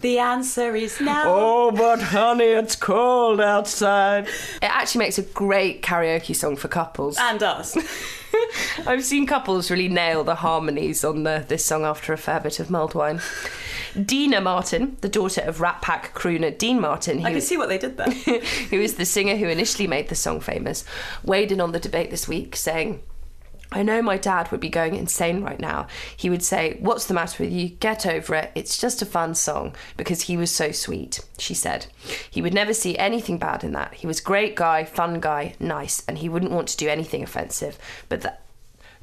The answer is no. Oh, but honey, it's cold outside. It actually makes a great karaoke song for couples. And us. I've seen couples really nail the harmonies on the, this song after a fair bit of mulled wine. Deana Martin, the daughter of Rat Pack crooner Dean Martin, I who, can see what they did there. who is the singer who initially made the song famous, weighed in on the debate this week, saying, I know my dad would be going insane right now. He would say, What's the matter with you? Get over it. It's just a fun song. Because he was so sweet, she said. He would never see anything bad in that. He was great guy, fun guy, nice, and he wouldn't want to do anything offensive. But that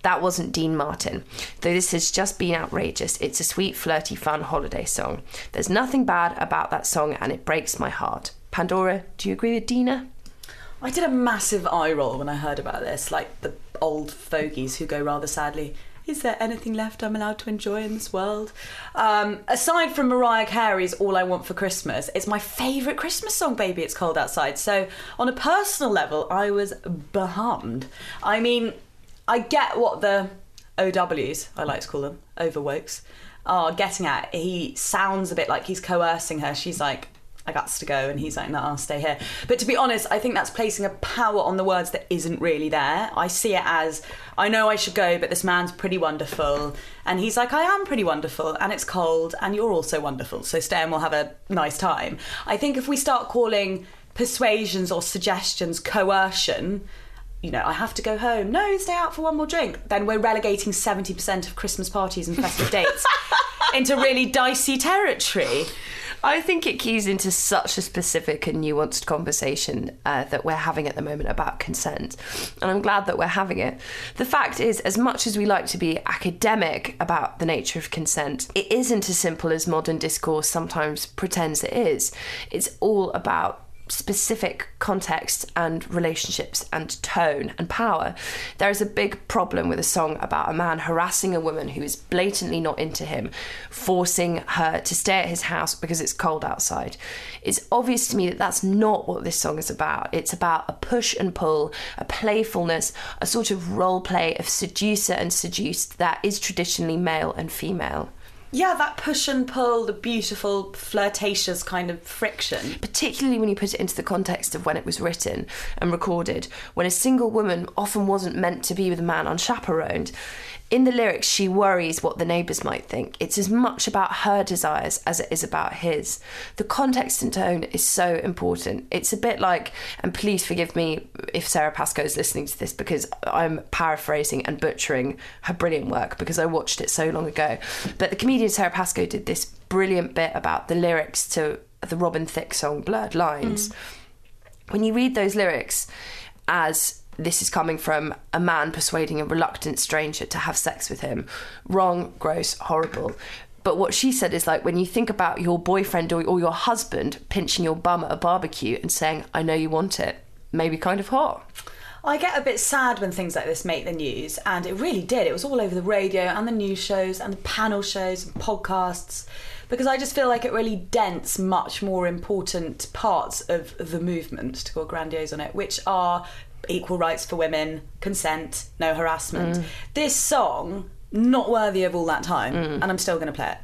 that wasn't Dean Martin. Though this has just been outrageous, it's a sweet, flirty, fun holiday song. There's nothing bad about that song and it breaks my heart. Pandora, do you agree with Deana? I did a massive eye roll when I heard about this, like the old fogies who go rather sadly. Is there anything left I'm allowed to enjoy in this world? Um, aside from Mariah Carey's All I Want for Christmas, it's my favourite Christmas song, Baby It's Cold Outside. So, on a personal level, I was behummed. I mean, I get what the OWs, I like to call them, overwokes, are getting at. He sounds a bit like he's coercing her. She's like, I got to go, and he's like, no, I'll stay here. But to be honest, I think that's placing a power on the words that isn't really there. I see it as, I know I should go, but this man's pretty wonderful. And he's like, I am pretty wonderful, and it's cold, and you're also wonderful, so stay and we'll have a nice time. I think if we start calling persuasions or suggestions coercion, you know, I have to go home. No, stay out for one more drink. Then we're relegating 70% of Christmas parties and festive dates into really dicey territory. I think it keys into such a specific and nuanced conversation uh, that we're having at the moment about consent. And I'm glad that we're having it. The fact is, as much as we like to be academic about the nature of consent, it isn't as simple as modern discourse sometimes pretends it is. It's all about specific context and relationships and tone and power. There is a big problem with a song about a man harassing a woman who is blatantly not into him, forcing her to stay at his house because it's cold outside. It's obvious to me that that's not what this song is about. It's about a push and pull, a playfulness, a sort of role play of seducer and seduced that is traditionally male and female. Yeah, that push and pull, the beautiful, flirtatious kind of friction. particularly when you put it into the context of when it was written and recorded, when a single woman often wasn't meant to be with a man unchaperoned. In the lyrics, she worries what the neighbours might think. It's as much about her desires as it is about his. The context and tone is so important. It's a bit like, and please forgive me if Sara Pascoe is listening to this because I'm paraphrasing and butchering her brilliant work because I watched it so long ago. But the comedian Sara Pascoe did this brilliant bit about the lyrics to the Robin Thicke song Blurred Lines. Mm. When you read those lyrics as this is coming from a man persuading a reluctant stranger to have sex with him, wrong, gross, horrible. But what she said is like when you think about your boyfriend or, or your husband pinching your bum at a barbecue and saying, I know you want it, maybe kind of hot. I get a bit sad when things like this make the news, and it really did. It was all over the radio and the news shows and the panel shows and podcasts because I just feel like it really dents much more important parts of the movement, to go grandiose on it, which are equal rights for women, consent, no harassment. Mm. This song, not worthy of all that time, mm. and I'm still going to play it.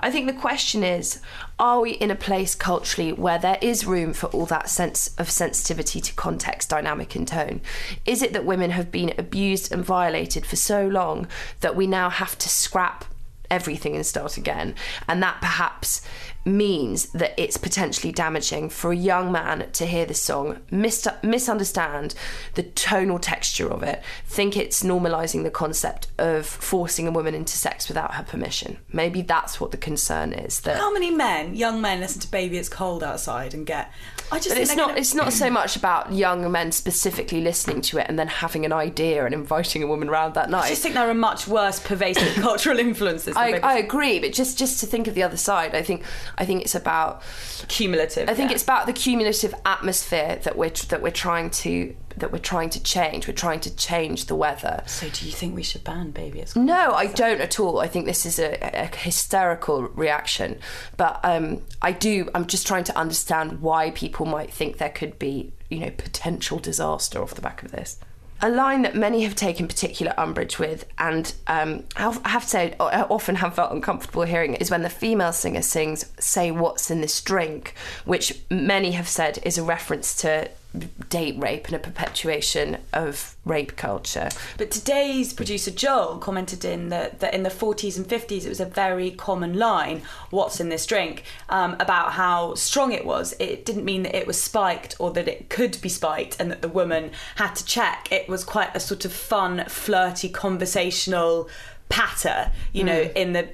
I think the question is are we in a place culturally where there is room for all that sense of sensitivity to context, dynamic, and tone? Is it that women have been abused and violated for so long that we now have to scrap everything and start again? And that perhaps means that it's potentially damaging for a young man to hear this song, mis- misunderstand the tonal texture of it, think it's normalizing the concept of forcing a woman into sex without her permission. Maybe that's what the concern is. That How many men, young men, listen to "Baby It's Cold Outside" and get? I just but it's not. gonna- It's not so much about young men specifically listening to it and then having an idea and inviting a woman round that night. I just think there are much worse pervasive cultural influences. I, I agree, but just just to think of the other side, I think I think it's about cumulative. I think yeah. it's about the cumulative atmosphere that we're that we're trying to that we're trying to change. We're trying to change the weather. So, do you think we should ban "Baby It's No, I don't at all. I think this is a, a hysterical reaction, but um, I do. I'm just trying to understand why people might think there could be, you know, potential disaster off the back of this. A line that many have taken particular umbrage with, and um, I have to say, I often have felt uncomfortable hearing is when the female singer sings, Say What's in This Drink, which many have said is a reference to date rape and a perpetuation of rape culture. But today's producer Joel commented in that, that in the 40s and 50s it was a very common line, what's in this drink, um, about how strong it was. It didn't mean that it was spiked or that it could be spiked and that the woman had to check. It was quite a sort of fun, flirty, conversational patter, you know, in the